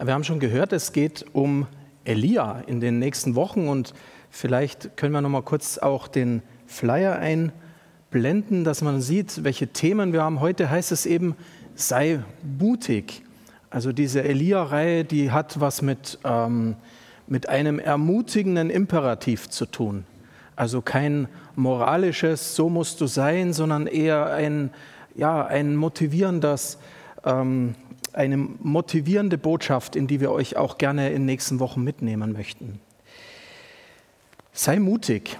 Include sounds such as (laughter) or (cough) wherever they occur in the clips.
Wir haben schon gehört, es geht um Elia in den nächsten Wochen und vielleicht können wir noch mal kurz auch den Flyer einblenden, dass man sieht, welche Themen wir haben. Heute heißt es eben, sei mutig. Also diese Elia-Reihe, die hat was mit, ähm, mit einem ermutigenden Imperativ zu tun. Also kein moralisches, so musst du sein, sondern eher ein, ja, ein motivierendes ähm, eine motivierende Botschaft, in die wir euch auch gerne in den nächsten Wochen mitnehmen möchten. Sei mutig.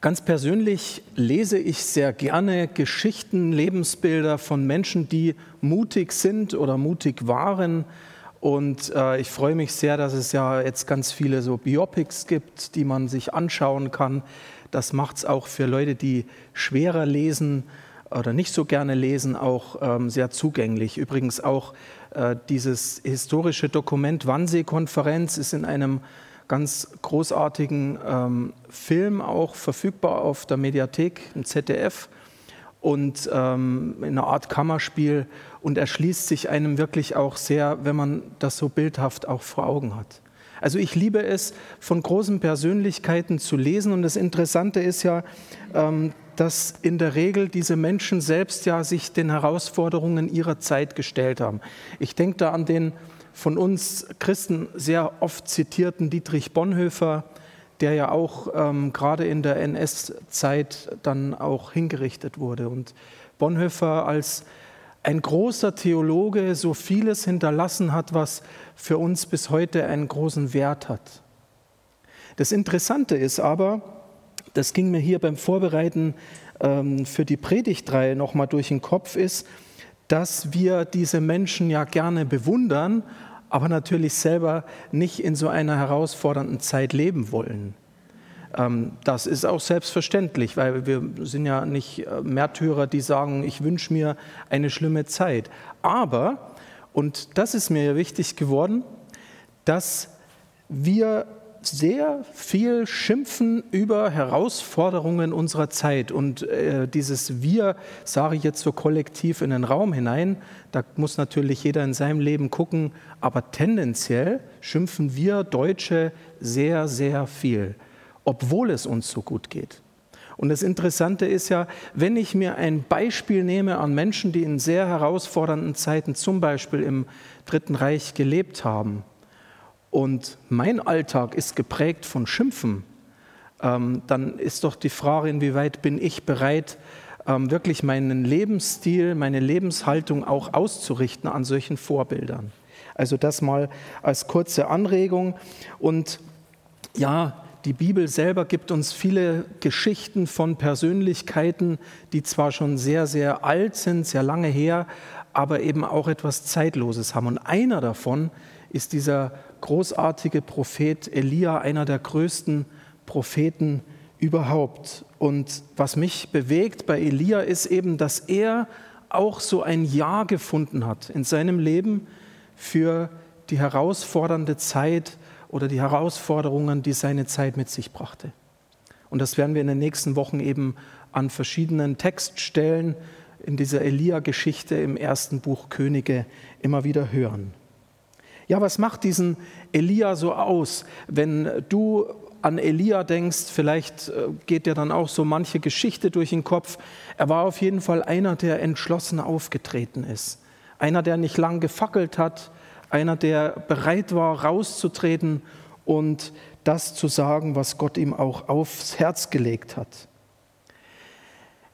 Ganz persönlich lese ich sehr gerne Geschichten, Lebensbilder von Menschen, die mutig sind oder mutig waren. Und äh, ich freue mich sehr, dass es ja jetzt ganz viele so Biopics gibt, die man sich anschauen kann. Das macht es auch für Leute, die schwerer lesen oder nicht so gerne lesen, auch ähm, sehr zugänglich. Übrigens auch äh, dieses historische Dokument Wannsee-Konferenz ist in einem ganz großartigen ähm, Film auch verfügbar auf der Mediathek im ZDF und ähm, in einer Art Kammerspiel und erschließt sich einem wirklich auch sehr, wenn man das so bildhaft auch vor Augen hat. Also ich liebe es, von großen Persönlichkeiten zu lesen und das Interessante ist ja, ähm, dass in der Regel diese Menschen selbst ja sich den Herausforderungen ihrer Zeit gestellt haben. Ich denke da an den von uns Christen sehr oft zitierten Dietrich Bonhoeffer, der ja auch ähm, gerade in der NS-Zeit dann auch hingerichtet wurde. Und Bonhoeffer als ein großer Theologe so vieles hinterlassen hat, was für uns bis heute einen großen Wert hat. Das Interessante ist aber, das ging mir hier beim Vorbereiten ähm, für die Predigtreihe nochmal durch den Kopf, ist, dass wir diese Menschen ja gerne bewundern, aber natürlich selber nicht in so einer herausfordernden Zeit leben wollen. Ähm, das ist auch selbstverständlich, weil wir sind ja nicht äh, Märtyrer, die sagen, ich wünsche mir eine schlimme Zeit. Aber, und das ist mir wichtig geworden, dass wir sehr viel schimpfen über Herausforderungen unserer Zeit. Und äh, dieses Wir sage ich jetzt so kollektiv in den Raum hinein. Da muss natürlich jeder in seinem Leben gucken. Aber tendenziell schimpfen wir Deutsche sehr, sehr viel, obwohl es uns so gut geht. Und das Interessante ist ja, wenn ich mir ein Beispiel nehme an Menschen, die in sehr herausfordernden Zeiten, zum Beispiel im Dritten Reich, gelebt haben, und mein Alltag ist geprägt von Schimpfen, ähm, dann ist doch die Frage, inwieweit bin ich bereit, ähm, wirklich meinen Lebensstil, meine Lebenshaltung auch auszurichten an solchen Vorbildern. Also das mal als kurze Anregung. Und ja, die Bibel selber gibt uns viele Geschichten von Persönlichkeiten, die zwar schon sehr, sehr alt sind, sehr lange her, aber eben auch etwas Zeitloses haben. Und einer davon ist dieser großartige Prophet Elia, einer der größten Propheten überhaupt. Und was mich bewegt bei Elia ist eben, dass er auch so ein Ja gefunden hat in seinem Leben für die herausfordernde Zeit oder die Herausforderungen, die seine Zeit mit sich brachte. Und das werden wir in den nächsten Wochen eben an verschiedenen Textstellen in dieser Elia-Geschichte im ersten Buch Könige immer wieder hören. Ja, was macht diesen Elia so aus? Wenn du an Elia denkst, vielleicht äh, geht dir dann auch so manche Geschichte durch den Kopf. Er war auf jeden Fall einer, der entschlossen aufgetreten ist. Einer, der nicht lang gefackelt hat, einer, der bereit war, rauszutreten und das zu sagen, was Gott ihm auch aufs Herz gelegt hat.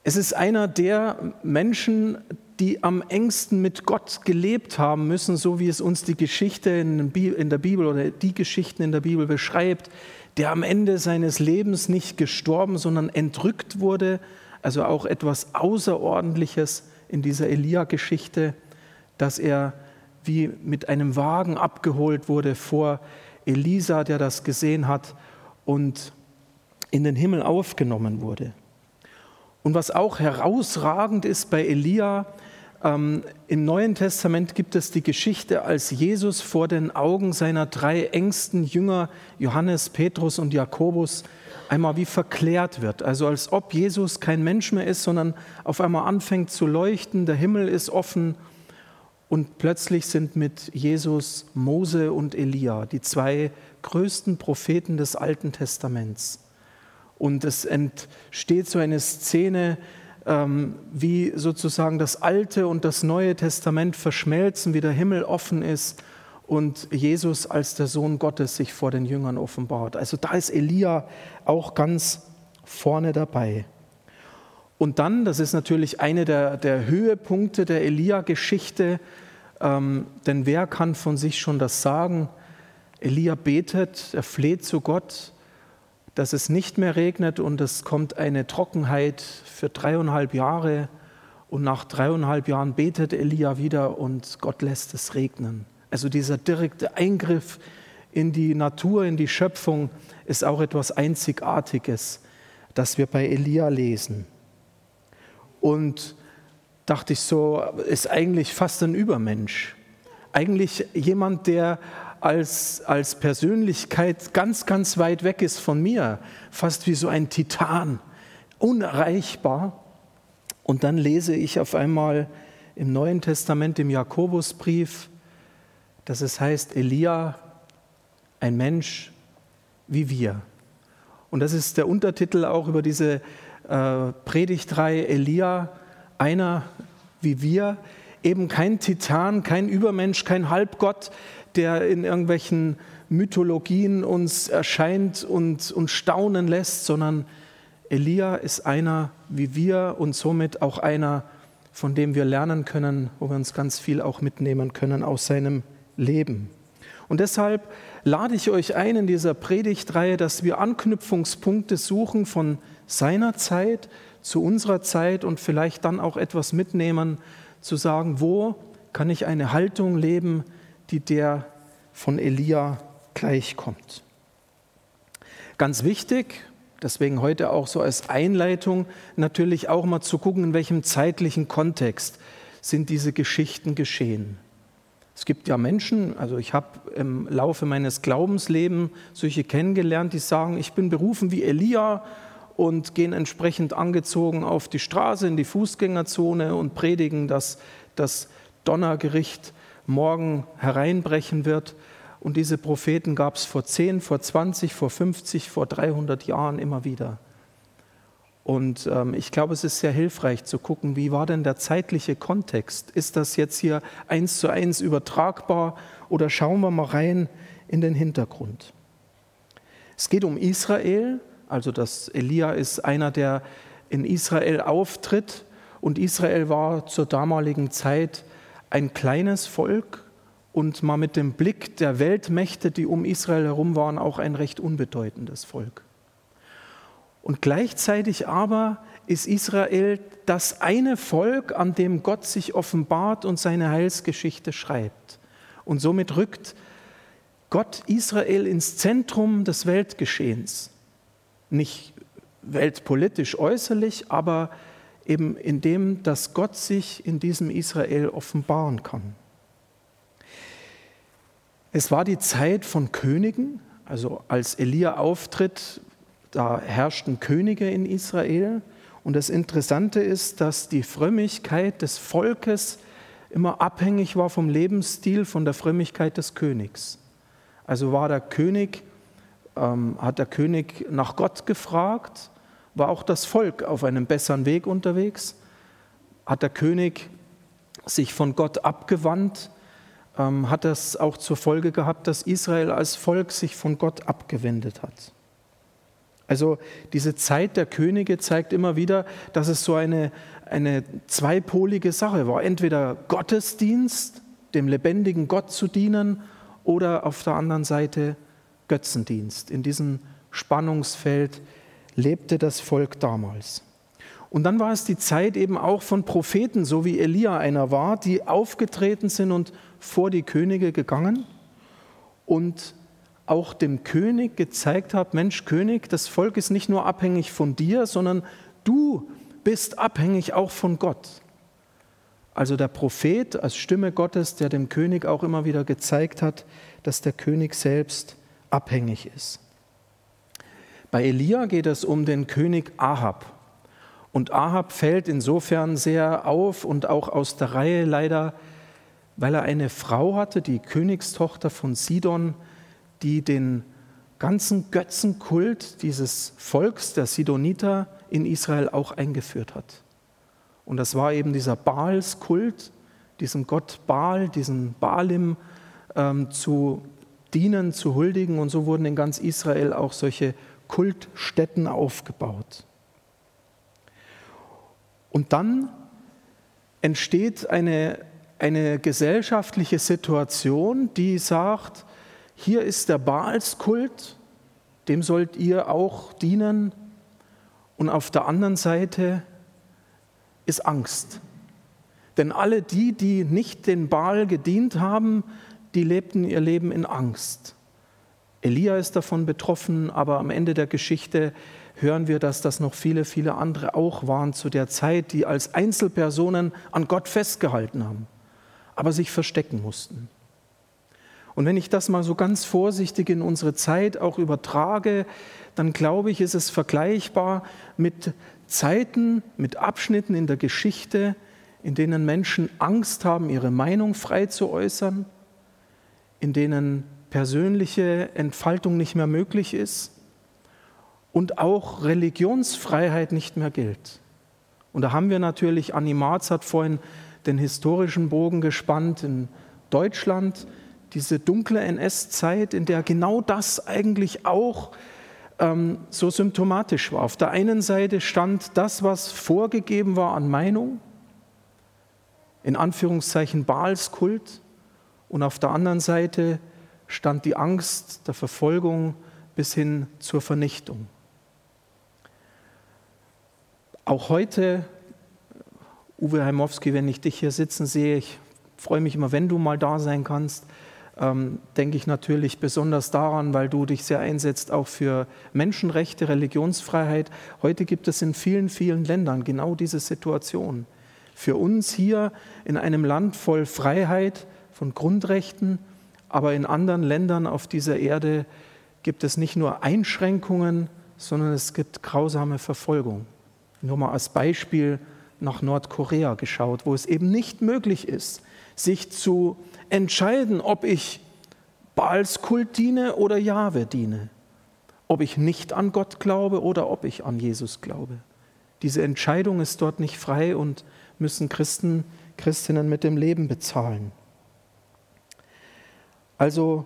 Es ist einer der Menschen, die am engsten mit Gott gelebt haben müssen, so wie es uns die Geschichte in der Bibel oder die Geschichten in der Bibel beschreibt, der am Ende seines Lebens nicht gestorben, sondern entrückt wurde, also auch etwas Außerordentliches in dieser Elia-Geschichte, dass er wie mit einem Wagen abgeholt wurde vor Elisa, der das gesehen hat und in den Himmel aufgenommen wurde. Und was auch herausragend ist bei Elia, ähm, Im Neuen Testament gibt es die Geschichte, als Jesus vor den Augen seiner drei engsten Jünger, Johannes, Petrus und Jakobus, einmal wie verklärt wird. Also als ob Jesus kein Mensch mehr ist, sondern auf einmal anfängt zu leuchten, der Himmel ist offen Und plötzlich sind mit Jesus Mose und Elia, die zwei größten Propheten des Alten Testaments. Und es entsteht so eine Szene, wie sozusagen das Alte und das Neue Testament verschmelzen, wie der Himmel offen ist und Jesus als der Sohn Gottes sich vor den Jüngern offenbart. Also da ist Elia auch ganz vorne dabei. Und dann, das ist natürlich eine der, der Höhepunkte der Elia-Geschichte, ähm, denn wer kann von sich schon das sagen? Elia betet, er fleht zu Gott, dass es nicht mehr regnet und es kommt eine Trockenheit für dreieinhalb Jahre. Und nach dreieinhalb Jahren betet Elia wieder und Gott lässt es regnen. Also dieser direkte Eingriff in die Natur, in die Schöpfung ist auch etwas Einzigartiges, das wir bei Elia lesen. Und dachte ich so, ist eigentlich fast ein Übermensch. Eigentlich jemand, der als, als Persönlichkeit ganz, ganz weit weg ist von mir, fast wie so ein Titan, unerreichbar. Und dann lese ich auf einmal im Neuen Testament, im Jakobusbrief, dass es heißt, Elia, ein Mensch wie wir. Und das ist der Untertitel auch über diese äh, Predigtreihe Elia, einer wie wir, eben kein Titan, kein Übermensch, kein Halbgott, der in irgendwelchen Mythologien uns erscheint und uns staunen lässt, sondern Elia ist einer wie wir und somit auch einer, von dem wir lernen können, wo wir uns ganz viel auch mitnehmen können aus seinem Leben. Und deshalb lade ich euch ein in dieser Predigtreihe, dass wir Anknüpfungspunkte suchen von seiner Zeit zu unserer Zeit und vielleicht dann auch etwas mitnehmen, zu sagen, wo kann ich eine Haltung leben, die der von Elia gleichkommt. Ganz wichtig, deswegen heute auch so als Einleitung, natürlich auch mal zu gucken, in welchem zeitlichen Kontext sind diese Geschichten geschehen. Es gibt ja Menschen, also ich habe im Laufe meines Glaubenslebens solche kennengelernt, die sagen, ich bin berufen wie Elia und gehen entsprechend angezogen auf die Straße, in die Fußgängerzone und predigen, dass das Donnergericht morgen hereinbrechen wird. Und diese Propheten gab es vor 10, vor 20, vor 50, vor 300 Jahren immer wieder. Und ähm, ich glaube, es ist sehr hilfreich zu gucken, wie war denn der zeitliche Kontext? Ist das jetzt hier eins zu eins übertragbar oder schauen wir mal rein in den Hintergrund? Es geht um Israel also das Elia ist einer, der in Israel auftritt. Und Israel war zur damaligen Zeit ein kleines Volk und mal mit dem Blick der Weltmächte, die um Israel herum waren, auch ein recht unbedeutendes Volk. Und gleichzeitig aber ist Israel das eine Volk, an dem Gott sich offenbart und seine Heilsgeschichte schreibt. Und somit rückt Gott Israel ins Zentrum des Weltgeschehens nicht weltpolitisch äußerlich, aber eben in dem, dass Gott sich in diesem Israel offenbaren kann. Es war die Zeit von Königen, also als Elia auftritt, da herrschten Könige in Israel. Und das Interessante ist, dass die Frömmigkeit des Volkes immer abhängig war vom Lebensstil, von der Frömmigkeit des Königs. Also war der König ähm, hat der König nach Gott gefragt, war auch das Volk auf einem besseren Weg unterwegs, hat der König sich von Gott abgewandt, ähm, hat das auch zur Folge gehabt, dass Israel als Volk sich von Gott abgewendet hat. Also diese Zeit der Könige zeigt immer wieder, dass es so eine, eine zweipolige Sache war. Entweder Gottesdienst, dem lebendigen Gott zu dienen, oder auf der anderen Seite Götzendienst. In diesem Spannungsfeld lebte das Volk damals. Und dann war es die Zeit eben auch von Propheten, so wie Elia einer war, die aufgetreten sind und vor die Könige gegangen und auch dem König gezeigt hat, Mensch König, das Volk ist nicht nur abhängig von dir, sondern du bist abhängig auch von Gott. Also der Prophet als Stimme Gottes, der dem König auch immer wieder gezeigt hat, dass der König selbst abhängig ist. Bei Elia geht es um den König Ahab. Und Ahab fällt insofern sehr auf und auch aus der Reihe leider, weil er eine Frau hatte, die Königstochter von Sidon, die den ganzen Götzenkult dieses Volks der Sidoniter in Israel auch eingeführt hat. Und das war eben dieser Baalskult, diesem Gott Baal, diesem Baalim ähm, zu dienen, zu huldigen. Und so wurden in ganz Israel auch solche Kultstätten aufgebaut. Und dann entsteht eine, eine gesellschaftliche Situation, die sagt, hier ist der Baalskult, dem sollt ihr auch dienen. Und auf der anderen Seite ist Angst. Denn alle die, die nicht den Baal gedient haben, die lebten ihr Leben in Angst. Elia ist davon betroffen, aber am Ende der Geschichte hören wir, dass das noch viele, viele andere auch waren zu der Zeit, die als Einzelpersonen an Gott festgehalten haben, aber sich verstecken mussten. Und wenn ich das mal so ganz vorsichtig in unsere Zeit auch übertrage, dann glaube ich, ist es vergleichbar mit Zeiten, mit Abschnitten in der Geschichte, in denen Menschen Angst haben, ihre Meinung frei zu äußern, in denen persönliche Entfaltung nicht mehr möglich ist und auch Religionsfreiheit nicht mehr gilt. Und da haben wir natürlich, Anni Marz hat vorhin den historischen Bogen gespannt in Deutschland, diese dunkle NS-Zeit, in der genau das eigentlich auch ähm, so symptomatisch war. Auf der einen Seite stand das, was vorgegeben war an Meinung, in Anführungszeichen Baalskult, und auf der anderen Seite stand die Angst der Verfolgung bis hin zur Vernichtung. Auch heute, Uwe Heimowski, wenn ich dich hier sitzen sehe, ich freue mich immer, wenn du mal da sein kannst, ähm, denke ich natürlich besonders daran, weil du dich sehr einsetzt auch für Menschenrechte, Religionsfreiheit. Heute gibt es in vielen, vielen Ländern genau diese Situation. Für uns hier in einem Land voll Freiheit von Grundrechten, aber in anderen Ländern auf dieser Erde gibt es nicht nur Einschränkungen, sondern es gibt grausame Verfolgung. Nur mal als Beispiel nach Nordkorea geschaut, wo es eben nicht möglich ist, sich zu entscheiden, ob ich Baals Kult diene oder Jahwe diene, ob ich nicht an Gott glaube oder ob ich an Jesus glaube. Diese Entscheidung ist dort nicht frei und müssen Christen, Christinnen mit dem Leben bezahlen. Also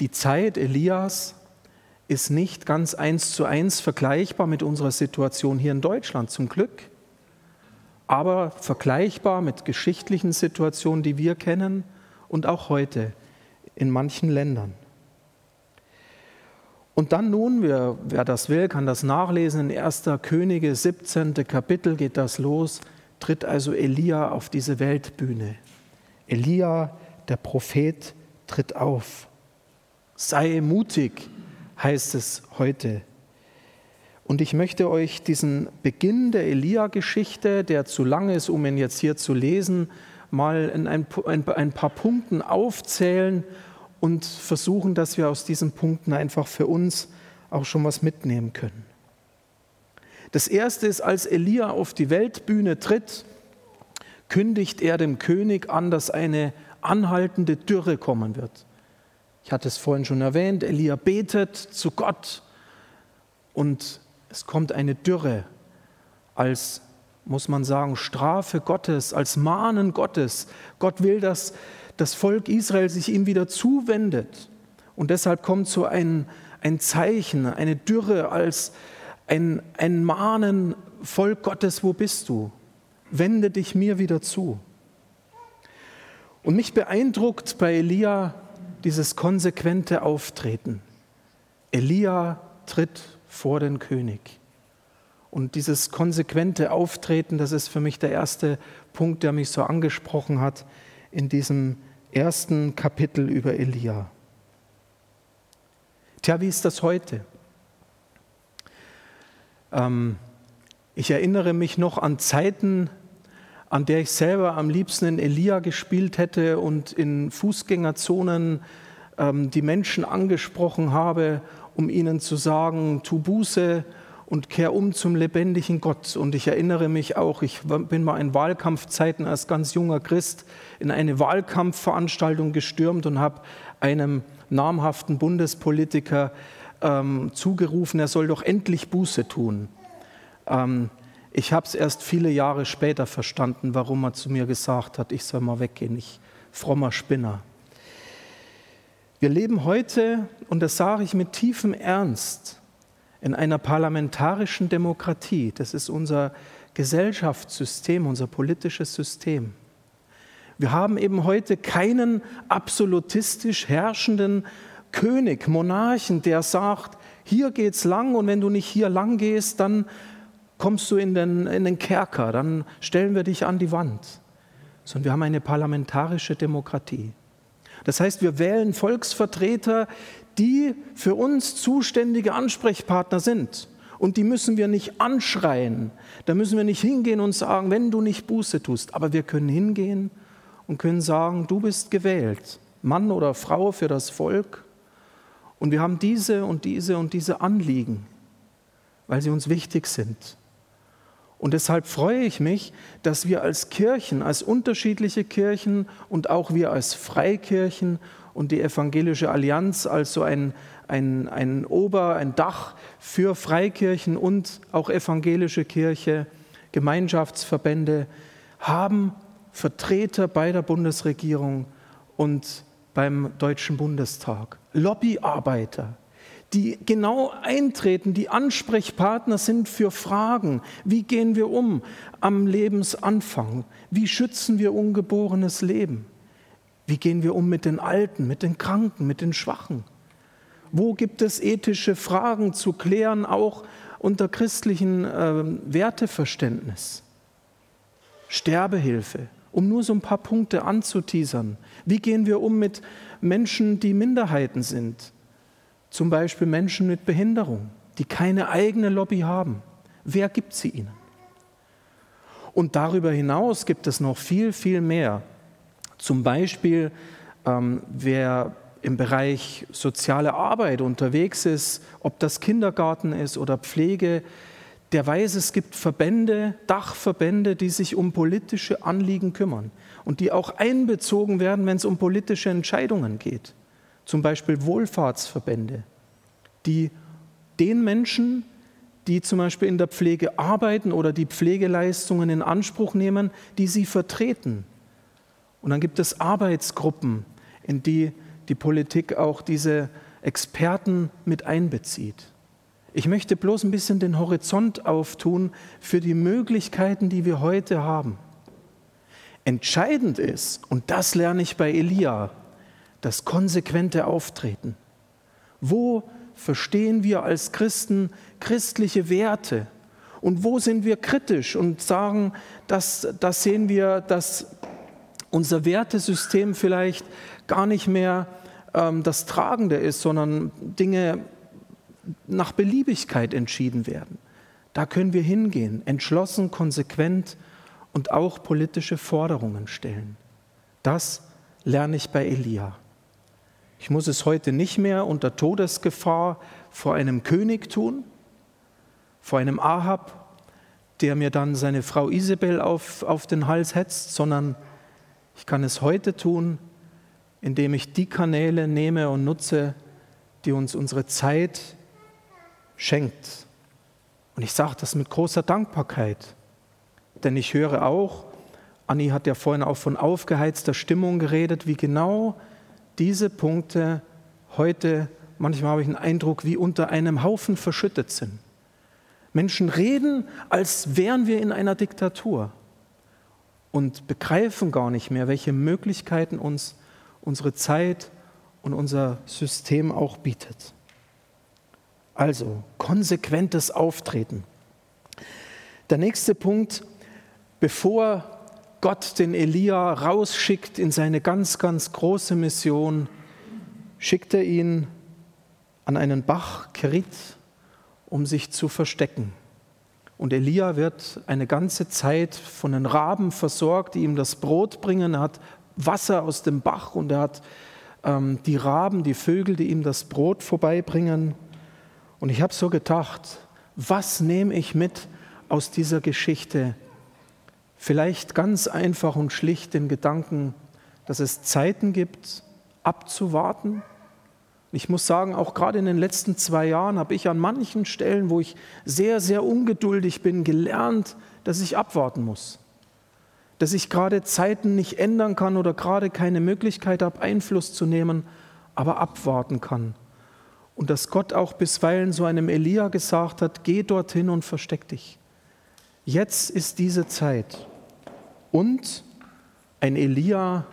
die Zeit Elias ist nicht ganz eins zu eins vergleichbar mit unserer Situation hier in Deutschland, zum Glück aber vergleichbar mit geschichtlichen Situationen, die wir kennen und auch heute in manchen Ländern. Und dann nun, wer, wer das will, kann das nachlesen, in 1. Könige 17. Kapitel geht das los, tritt also Elia auf diese Weltbühne. Elia, der Prophet, tritt auf. Sei mutig, heißt es heute. Und ich möchte euch diesen Beginn der Elia-Geschichte, der zu lang ist, um ihn jetzt hier zu lesen, mal in ein, ein, paar Punkten aufzählen und versuchen, dass wir aus diesen Punkten einfach für uns auch schon was mitnehmen können. Das erste ist, als Elia auf die Weltbühne tritt, kündigt er dem König an, dass eine anhaltende Dürre kommen wird. Ich hatte es vorhin schon erwähnt, Elia betet zu Gott und es kommt eine Dürre als, muss man sagen, Strafe Gottes, als Mahnen Gottes. Gott will, dass das Volk Israel sich ihm wieder zuwendet. Und deshalb kommt so ein, ein Zeichen, eine Dürre als ein, ein Mahnen, Volk Gottes, wo bist du? Wende dich mir wieder zu. Und mich beeindruckt bei Elia dieses konsequente Auftreten. Elia tritt vor den König. Und dieses konsequente Auftreten, das ist für mich der erste Punkt, der mich so angesprochen hat in diesem ersten Kapitel über Elia. Tja, wie ist das heute? Ähm, ich erinnere mich noch an Zeiten, an der ich selber am liebsten in Elia gespielt hätte und in Fußgängerzonen ähm, die Menschen angesprochen habe um ihnen zu sagen, tu Buße und kehr um zum lebendigen Gott. Und ich erinnere mich auch, ich bin mal in Wahlkampfzeiten als ganz junger Christ in eine Wahlkampfveranstaltung gestürmt und habe einem namhaften Bundespolitiker ähm, zugerufen, er soll doch endlich Buße tun. Ähm, ich habe es erst viele Jahre später verstanden, warum er zu mir gesagt hat, ich soll mal weggehen, ich frommer Spinner. Wir leben heute, und das sage ich mit tiefem Ernst, in einer parlamentarischen Demokratie. Das ist unser Gesellschaftssystem, unser politisches System. Wir haben eben heute keinen absolutistisch herrschenden König, Monarchen, der sagt, hier geht's lang und wenn du nicht hier lang gehst, dann kommst du in den, in den Kerker, dann stellen wir dich an die Wand. Sondern wir haben eine parlamentarische Demokratie. Das heißt, wir wählen Volksvertreter, die für uns zuständige Ansprechpartner sind. Und die müssen wir nicht anschreien. Da müssen wir nicht hingehen und sagen, wenn du nicht Buße tust. Aber wir können hingehen und können sagen, du bist gewählt, Mann oder Frau für das Volk. Und wir haben diese und diese und diese Anliegen, weil sie uns wichtig sind. Und deshalb freue ich mich, dass wir als Kirchen, als unterschiedliche Kirchen und auch wir als Freikirchen und die Evangelische Allianz als so ein, ein, ein Ober, ein Dach für Freikirchen und auch evangelische Kirche, Gemeinschaftsverbände, haben Vertreter bei der Bundesregierung und beim Deutschen Bundestag, Lobbyarbeiter, die genau eintreten, die Ansprechpartner sind für Fragen. Wie gehen wir um am Lebensanfang? Wie schützen wir ungeborenes Leben? Wie gehen wir um mit den Alten, mit den Kranken, mit den Schwachen? Wo gibt es ethische Fragen zu klären, auch unter christlichem äh, Werteverständnis? Sterbehilfe, um nur so ein paar Punkte anzuteasern. Wie gehen wir um mit Menschen, die Minderheiten sind? Zum Beispiel Menschen mit Behinderung, die keine eigene Lobby haben. Wer gibt sie ihnen? Und darüber hinaus gibt es noch viel, viel mehr. Zum Beispiel, ähm, wer im Bereich soziale Arbeit unterwegs ist, ob das Kindergarten ist oder Pflege, der weiß, es gibt Verbände, Dachverbände, die sich um politische Anliegen kümmern und die auch einbezogen werden, wenn es um politische Entscheidungen geht. Zum Beispiel Wohlfahrtsverbände, die den Menschen, die zum Beispiel in der Pflege arbeiten oder die Pflegeleistungen in Anspruch nehmen, die sie vertreten, und dann gibt es Arbeitsgruppen, in die die Politik auch diese Experten mit einbezieht. Ich möchte bloß ein bisschen den Horizont auftun für die Möglichkeiten, die wir heute haben. Entscheidend ist, und das lerne ich bei Elia, das konsequente Auftreten. Wo verstehen wir als Christen christliche Werte? Und wo sind wir kritisch und sagen, das, das sehen wir, dass unser Wertesystem vielleicht gar nicht mehr ähm, das Tragende ist, sondern Dinge nach Beliebigkeit entschieden werden. Da können wir hingehen, entschlossen, konsequent und auch politische Forderungen stellen. Das lerne ich bei Elia. Ich muss es heute nicht mehr unter Todesgefahr vor einem König tun, vor einem Ahab, der mir dann seine Frau Isabel auf, auf den Hals hetzt, sondern ich kann es heute tun, indem ich die Kanäle nehme und nutze, die uns unsere Zeit schenkt. Und ich sage das mit großer Dankbarkeit, denn ich höre auch, Anni hat ja vorhin auch von aufgeheizter Stimmung geredet, wie genau diese Punkte heute, manchmal habe ich den Eindruck, wie unter einem Haufen verschüttet sind. Menschen reden, als wären wir in einer Diktatur und begreifen gar nicht mehr, welche Möglichkeiten uns unsere Zeit und unser System auch bietet. Also konsequentes Auftreten. Der nächste Punkt, bevor Gott den Elia rausschickt in seine ganz, ganz große Mission, schickt er ihn an einen Bach Kerit, um sich zu verstecken. Und Elia wird eine ganze Zeit von den Raben versorgt, die ihm das Brot bringen. Er hat Wasser aus dem Bach und er hat ähm, die Raben, die Vögel, die ihm das Brot vorbeibringen. Und ich habe so gedacht, Was nehme ich mit aus dieser Geschichte? Vielleicht ganz einfach und schlicht den Gedanken, dass es Zeiten gibt, abzuwarten. Ich muss sagen, auch gerade in den letzten zwei Jahren habe ich an manchen Stellen, wo ich sehr, sehr ungeduldig bin, gelernt, dass ich abwarten muss. Dass ich gerade Zeiten nicht ändern kann oder gerade keine Möglichkeit habe, Einfluss zu nehmen, aber abwarten kann. Und dass Gott auch bisweilen so einem Elia gesagt hat, geh dorthin und versteck dich. Jetzt ist diese Zeit. Und ein Elia,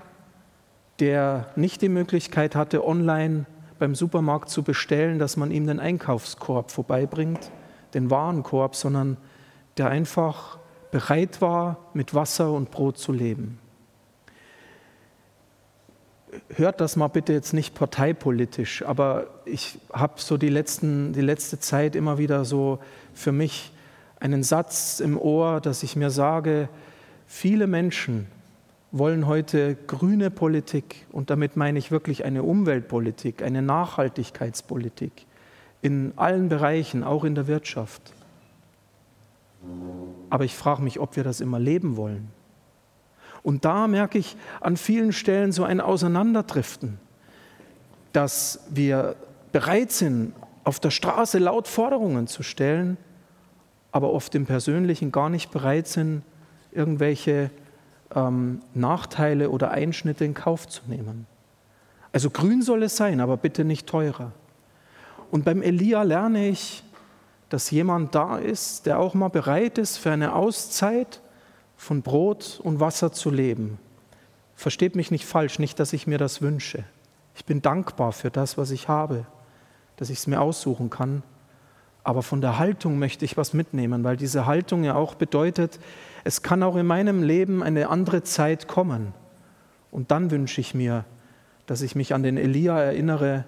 der nicht die Möglichkeit hatte, online beim Supermarkt zu bestellen, dass man ihm den Einkaufskorb vorbeibringt, den Warenkorb, sondern der einfach bereit war, mit Wasser und Brot zu leben. Hört das mal bitte jetzt nicht parteipolitisch, aber ich habe so die, letzten, die letzte Zeit immer wieder so für mich einen Satz im Ohr, dass ich mir sage, Viele Menschen wollen heute grüne Politik und damit meine ich wirklich eine Umweltpolitik, eine Nachhaltigkeitspolitik in allen Bereichen, auch in der Wirtschaft. Aber ich frage mich, ob wir das immer leben wollen. Und da merke ich an vielen Stellen so ein Auseinanderdriften, dass wir bereit sind, auf der Straße laut Forderungen zu stellen, aber oft im Persönlichen gar nicht bereit sind, irgendwelche ähm, Nachteile oder Einschnitte in Kauf zu nehmen. Also grün soll es sein, aber bitte nicht teurer. Und beim Elia lerne ich, dass jemand da ist, der auch mal bereit ist, für eine Auszeit von Brot und Wasser zu leben. Versteht mich nicht falsch, nicht, dass ich mir das wünsche. Ich bin dankbar für das, was ich habe, dass ich es mir aussuchen kann. Aber von der Haltung möchte ich was mitnehmen, weil diese Haltung ja auch bedeutet, es kann auch in meinem Leben eine andere Zeit kommen. Und dann wünsche ich mir, dass ich mich an den Elia erinnere,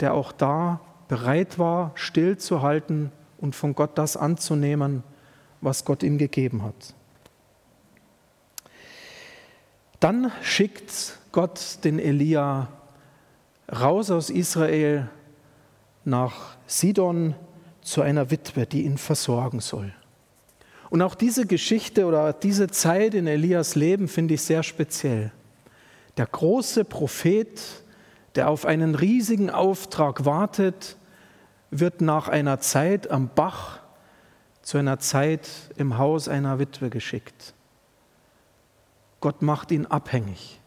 der auch da bereit war, stillzuhalten und von Gott das anzunehmen, was Gott ihm gegeben hat. Dann schickt Gott den Elia raus aus Israel nach Sidon zu einer Witwe, die ihn versorgen soll. Und auch diese Geschichte oder diese Zeit in Elias Leben finde ich sehr speziell. Der große Prophet, der auf einen riesigen Auftrag wartet, wird nach einer Zeit am Bach zu einer Zeit im Haus einer Witwe geschickt. Gott macht ihn abhängig.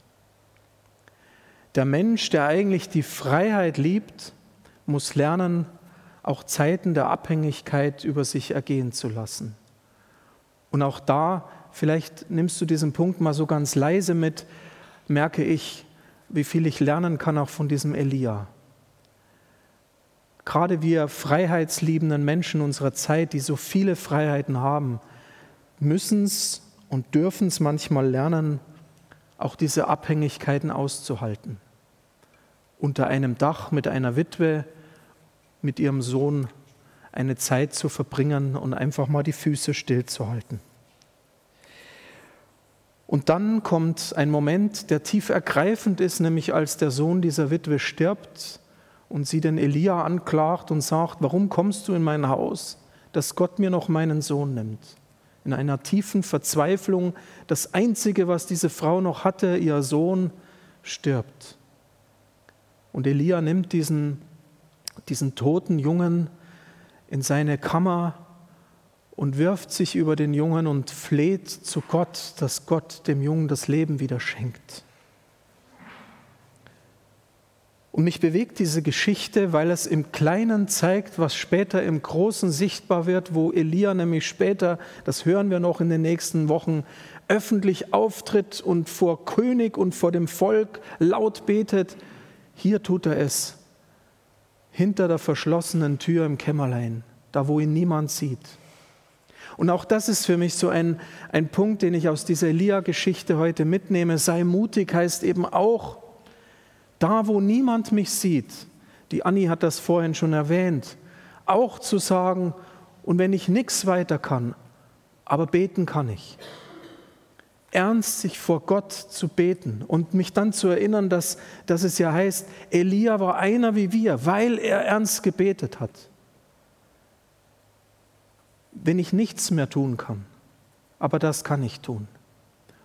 Der Mensch, der eigentlich die Freiheit liebt, muss lernen, auch Zeiten der Abhängigkeit über sich ergehen zu lassen. Und auch da, vielleicht nimmst du diesen Punkt mal so ganz leise mit, merke ich, wie viel ich lernen kann auch von diesem Elia. Gerade wir freiheitsliebenden Menschen unserer Zeit, die so viele Freiheiten haben, müssen es und dürfen es manchmal lernen, auch diese Abhängigkeiten auszuhalten. Unter einem Dach mit einer Witwe, mit ihrem Sohn eine Zeit zu verbringen und einfach mal die Füße stillzuhalten. Und dann kommt ein Moment, der tief ergreifend ist, nämlich als der Sohn dieser Witwe stirbt und sie den Elia anklagt und sagt, warum kommst du in mein Haus, dass Gott mir noch meinen Sohn nimmt? In einer tiefen Verzweiflung, das Einzige, was diese Frau noch hatte, ihr Sohn, stirbt. Und Elia nimmt diesen, diesen toten Jungen in seine Kammer und wirft sich über den Jungen und fleht zu Gott, dass Gott dem Jungen das Leben wieder schenkt. Und mich bewegt diese Geschichte, weil es im Kleinen zeigt, was später im Großen sichtbar wird, wo Elia nämlich später, das hören wir noch in den nächsten Wochen, öffentlich auftritt und vor König und vor dem Volk laut betet. Hier tut er es hinter der verschlossenen Tür im Kämmerlein, da wo ihn niemand sieht. Und auch das ist für mich so ein, ein Punkt, den ich aus dieser Elia-Geschichte heute mitnehme. Sei mutig heißt eben auch, da wo niemand mich sieht, die Anni hat das vorhin schon erwähnt, auch zu sagen, und wenn ich nichts weiter kann, aber beten kann ich ernst sich vor Gott zu beten und mich dann zu erinnern, dass, dass es ja heißt, Elia war einer wie wir, weil er ernst gebetet hat. wenn ich nichts mehr tun kann. Aber das kann ich tun.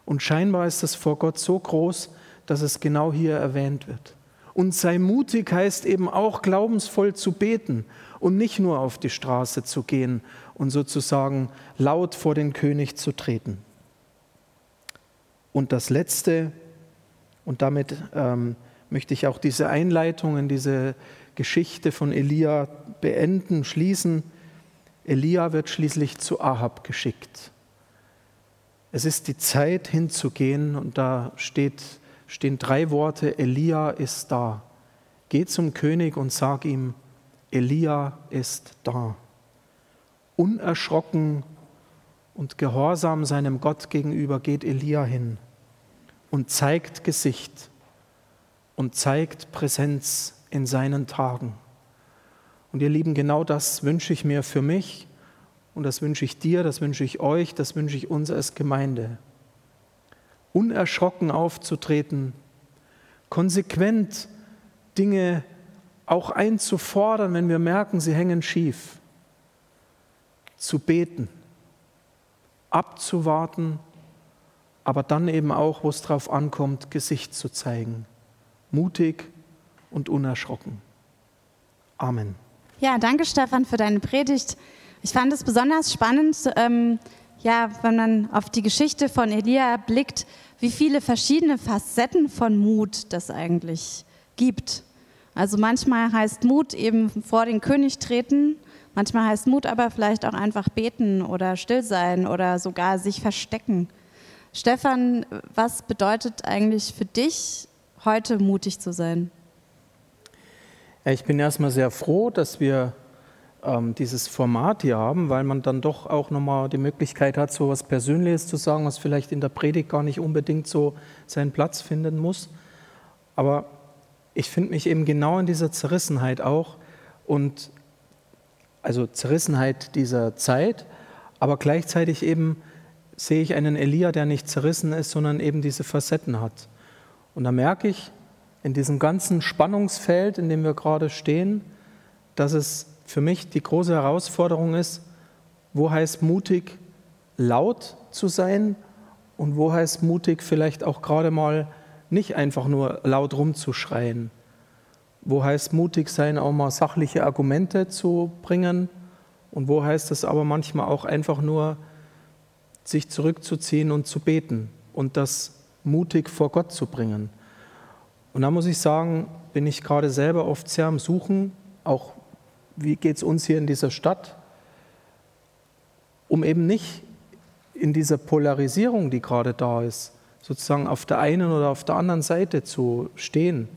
Und scheinbar ist das vor Gott so groß, dass es genau hier erwähnt wird. Und sei mutig heißt eben auch glaubensvoll zu beten und nicht nur auf die Straße zu gehen und sozusagen laut vor den König zu treten. Und das Letzte, und damit ähm, möchte ich auch diese Einleitung in diese Geschichte von Elia beenden, schließen. Elia wird schließlich zu Ahab geschickt. Es ist die Zeit hinzugehen und da steht, stehen drei Worte, Elia ist da. Geh zum König und sag ihm, Elia ist da. Unerschrocken und gehorsam seinem Gott gegenüber geht Elia hin und zeigt Gesicht und zeigt Präsenz in seinen Tagen. Und ihr Lieben, genau das wünsche ich mir für mich und das wünsche ich dir, das wünsche ich euch, das wünsche ich uns als Gemeinde. Unerschrocken aufzutreten, konsequent Dinge auch einzufordern, wenn wir merken, sie hängen schief, zu beten, abzuwarten, aber dann eben auch, wo es darauf ankommt, Gesicht zu zeigen, mutig und unerschrocken. Amen. Ja, danke Stefan für deine Predigt. Ich fand es besonders spannend, ähm, ja, wenn man auf die Geschichte von Elia blickt, wie viele verschiedene Facetten von Mut das eigentlich gibt. Also manchmal heißt Mut eben vor den König treten, manchmal heißt Mut aber vielleicht auch einfach beten oder still sein oder sogar sich verstecken. Stefan, was bedeutet eigentlich für dich, heute mutig zu sein? Ich bin erstmal sehr froh, dass wir ähm, dieses Format hier haben, weil man dann doch auch nochmal die Möglichkeit hat, so etwas Persönliches zu sagen, was vielleicht in der Predigt gar nicht unbedingt so seinen Platz finden muss. Aber ich finde mich eben genau in dieser Zerrissenheit auch und also Zerrissenheit dieser Zeit, aber gleichzeitig eben sehe ich einen Elia, der nicht zerrissen ist, sondern eben diese Facetten hat. Und da merke ich in diesem ganzen Spannungsfeld, in dem wir gerade stehen, dass es für mich die große Herausforderung ist, wo heißt mutig laut zu sein und wo heißt mutig vielleicht auch gerade mal nicht einfach nur laut rumzuschreien. Wo heißt mutig sein, auch mal sachliche Argumente zu bringen und wo heißt es aber manchmal auch einfach nur, sich zurückzuziehen und zu beten und das mutig vor Gott zu bringen. Und da muss ich sagen, bin ich gerade selber oft sehr am Suchen, auch wie geht es uns hier in dieser Stadt, um eben nicht in dieser Polarisierung, die gerade da ist, sozusagen auf der einen oder auf der anderen Seite zu stehen.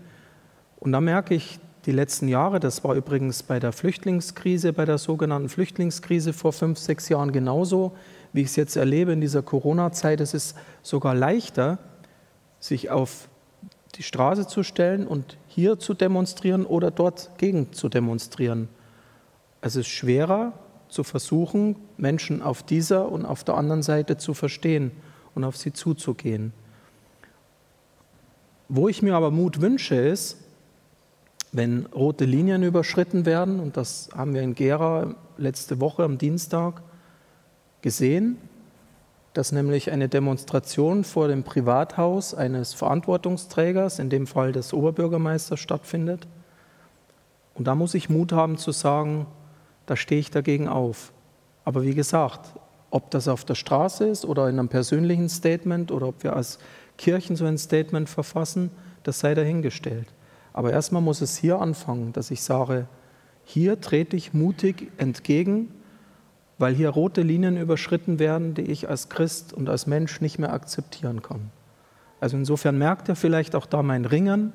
Und da merke ich die letzten Jahre, das war übrigens bei der Flüchtlingskrise, bei der sogenannten Flüchtlingskrise vor fünf, sechs Jahren genauso, wie ich es jetzt erlebe in dieser Corona-Zeit. Es ist sogar leichter, sich auf die Straße zu stellen und hier zu demonstrieren oder dort gegen zu demonstrieren. Es ist schwerer zu versuchen, Menschen auf dieser und auf der anderen Seite zu verstehen und auf sie zuzugehen. Wo ich mir aber Mut wünsche, ist, wenn rote Linien überschritten werden, und das haben wir in Gera letzte Woche am Dienstag gesehen, dass nämlich eine Demonstration vor dem Privathaus eines Verantwortungsträgers, in dem Fall des Oberbürgermeisters, stattfindet. Und da muss ich Mut haben zu sagen, da stehe ich dagegen auf. Aber wie gesagt, ob das auf der Straße ist oder in einem persönlichen Statement oder ob wir als Kirchen so ein Statement verfassen, das sei dahingestellt. Aber erstmal muss es hier anfangen, dass ich sage, hier trete ich mutig entgegen, weil hier rote Linien überschritten werden, die ich als Christ und als Mensch nicht mehr akzeptieren kann. Also insofern merkt er vielleicht auch da mein Ringen,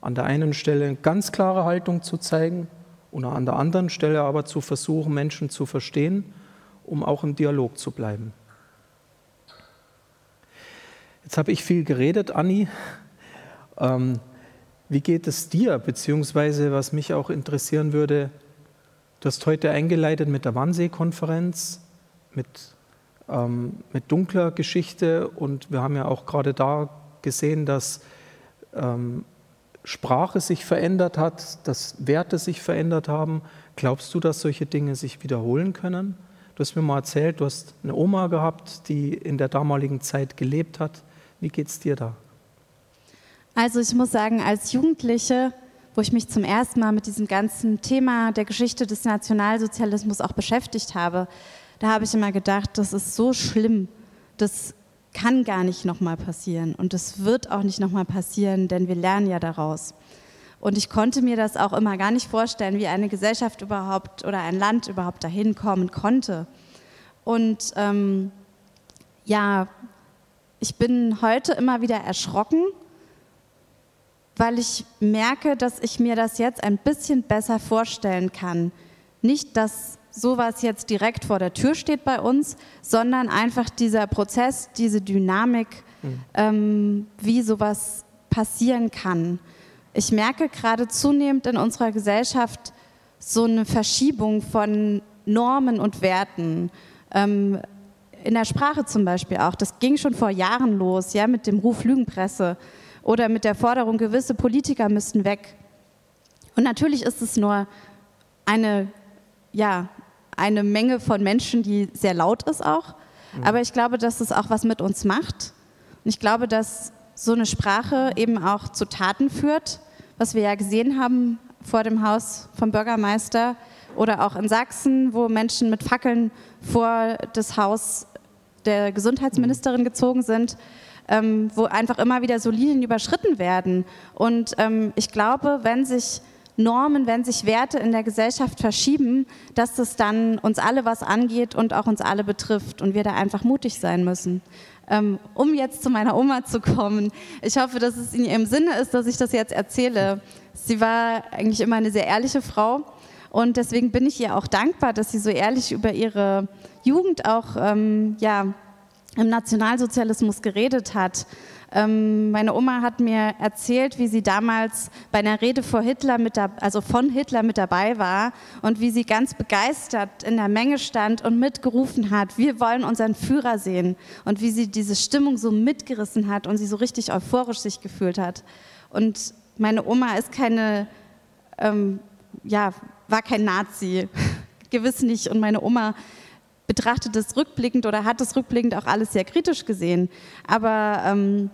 an der einen Stelle ganz klare Haltung zu zeigen, und an der anderen Stelle aber zu versuchen, Menschen zu verstehen, um auch im Dialog zu bleiben. Jetzt habe ich viel geredet, Anni. Ähm, wie geht es dir? Beziehungsweise, was mich auch interessieren würde, du hast heute eingeleitet mit der Wannsee-Konferenz, mit, ähm, mit dunkler Geschichte und wir haben ja auch gerade da gesehen, dass ähm, Sprache sich verändert hat, dass Werte sich verändert haben. Glaubst du, dass solche Dinge sich wiederholen können? Du hast mir mal erzählt, du hast eine Oma gehabt, die in der damaligen Zeit gelebt hat. Wie geht es dir da? Also ich muss sagen, als Jugendliche, wo ich mich zum ersten Mal mit diesem ganzen Thema der Geschichte des Nationalsozialismus auch beschäftigt habe, da habe ich immer gedacht, das ist so schlimm, das kann gar nicht nochmal passieren und das wird auch nicht nochmal passieren, denn wir lernen ja daraus. Und ich konnte mir das auch immer gar nicht vorstellen, wie eine Gesellschaft überhaupt oder ein Land überhaupt dahin kommen konnte. Und ähm, ja, ich bin heute immer wieder erschrocken, weil ich merke, dass ich mir das jetzt ein bisschen besser vorstellen kann. Nicht, dass sowas jetzt direkt vor der Tür steht bei uns, sondern einfach dieser Prozess, diese Dynamik, mhm. ähm, wie sowas passieren kann. Ich merke gerade zunehmend in unserer Gesellschaft so eine Verschiebung von Normen und Werten. Ähm, in der Sprache zum Beispiel auch. Das ging schon vor Jahren los, ja, mit dem Ruf Lügenpresse oder mit der Forderung, gewisse Politiker müssten weg. Und natürlich ist es nur eine, ja, eine Menge von Menschen, die sehr laut ist auch. Mhm. Aber ich glaube, dass es auch was mit uns macht. Und ich glaube, dass so eine Sprache eben auch zu Taten führt, was wir ja gesehen haben vor dem Haus vom Bürgermeister oder auch in Sachsen, wo Menschen mit Fackeln vor das Haus der Gesundheitsministerin mhm. gezogen sind ähm, wo einfach immer wieder so Linien überschritten werden. Und ähm, ich glaube, wenn sich Normen, wenn sich Werte in der Gesellschaft verschieben, dass das dann uns alle was angeht und auch uns alle betrifft und wir da einfach mutig sein müssen. Ähm, um jetzt zu meiner Oma zu kommen, ich hoffe, dass es in ihrem Sinne ist, dass ich das jetzt erzähle. Sie war eigentlich immer eine sehr ehrliche Frau und deswegen bin ich ihr auch dankbar, dass sie so ehrlich über ihre Jugend auch ähm, ja, im Nationalsozialismus geredet hat. Ähm, meine Oma hat mir erzählt, wie sie damals bei einer Rede vor Hitler mit da, also von Hitler mit dabei war und wie sie ganz begeistert in der Menge stand und mitgerufen hat, wir wollen unseren Führer sehen und wie sie diese Stimmung so mitgerissen hat und sie so richtig euphorisch sich gefühlt hat. Und meine Oma ist keine, ähm, ja, war kein Nazi, (laughs) gewiss nicht. Und meine Oma betrachtet es rückblickend oder hat es rückblickend auch alles sehr kritisch gesehen. Aber ähm,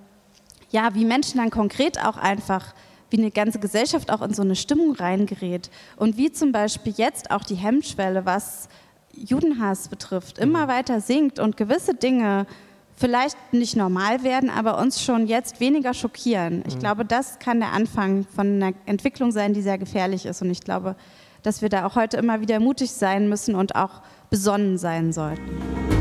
ja, wie Menschen dann konkret auch einfach, wie eine ganze Gesellschaft auch in so eine Stimmung reingerät und wie zum Beispiel jetzt auch die Hemmschwelle, was Judenhass betrifft, immer mhm. weiter sinkt und gewisse Dinge vielleicht nicht normal werden, aber uns schon jetzt weniger schockieren. Ich mhm. glaube, das kann der Anfang von einer Entwicklung sein, die sehr gefährlich ist. Und ich glaube, dass wir da auch heute immer wieder mutig sein müssen und auch besonnen sein sollten.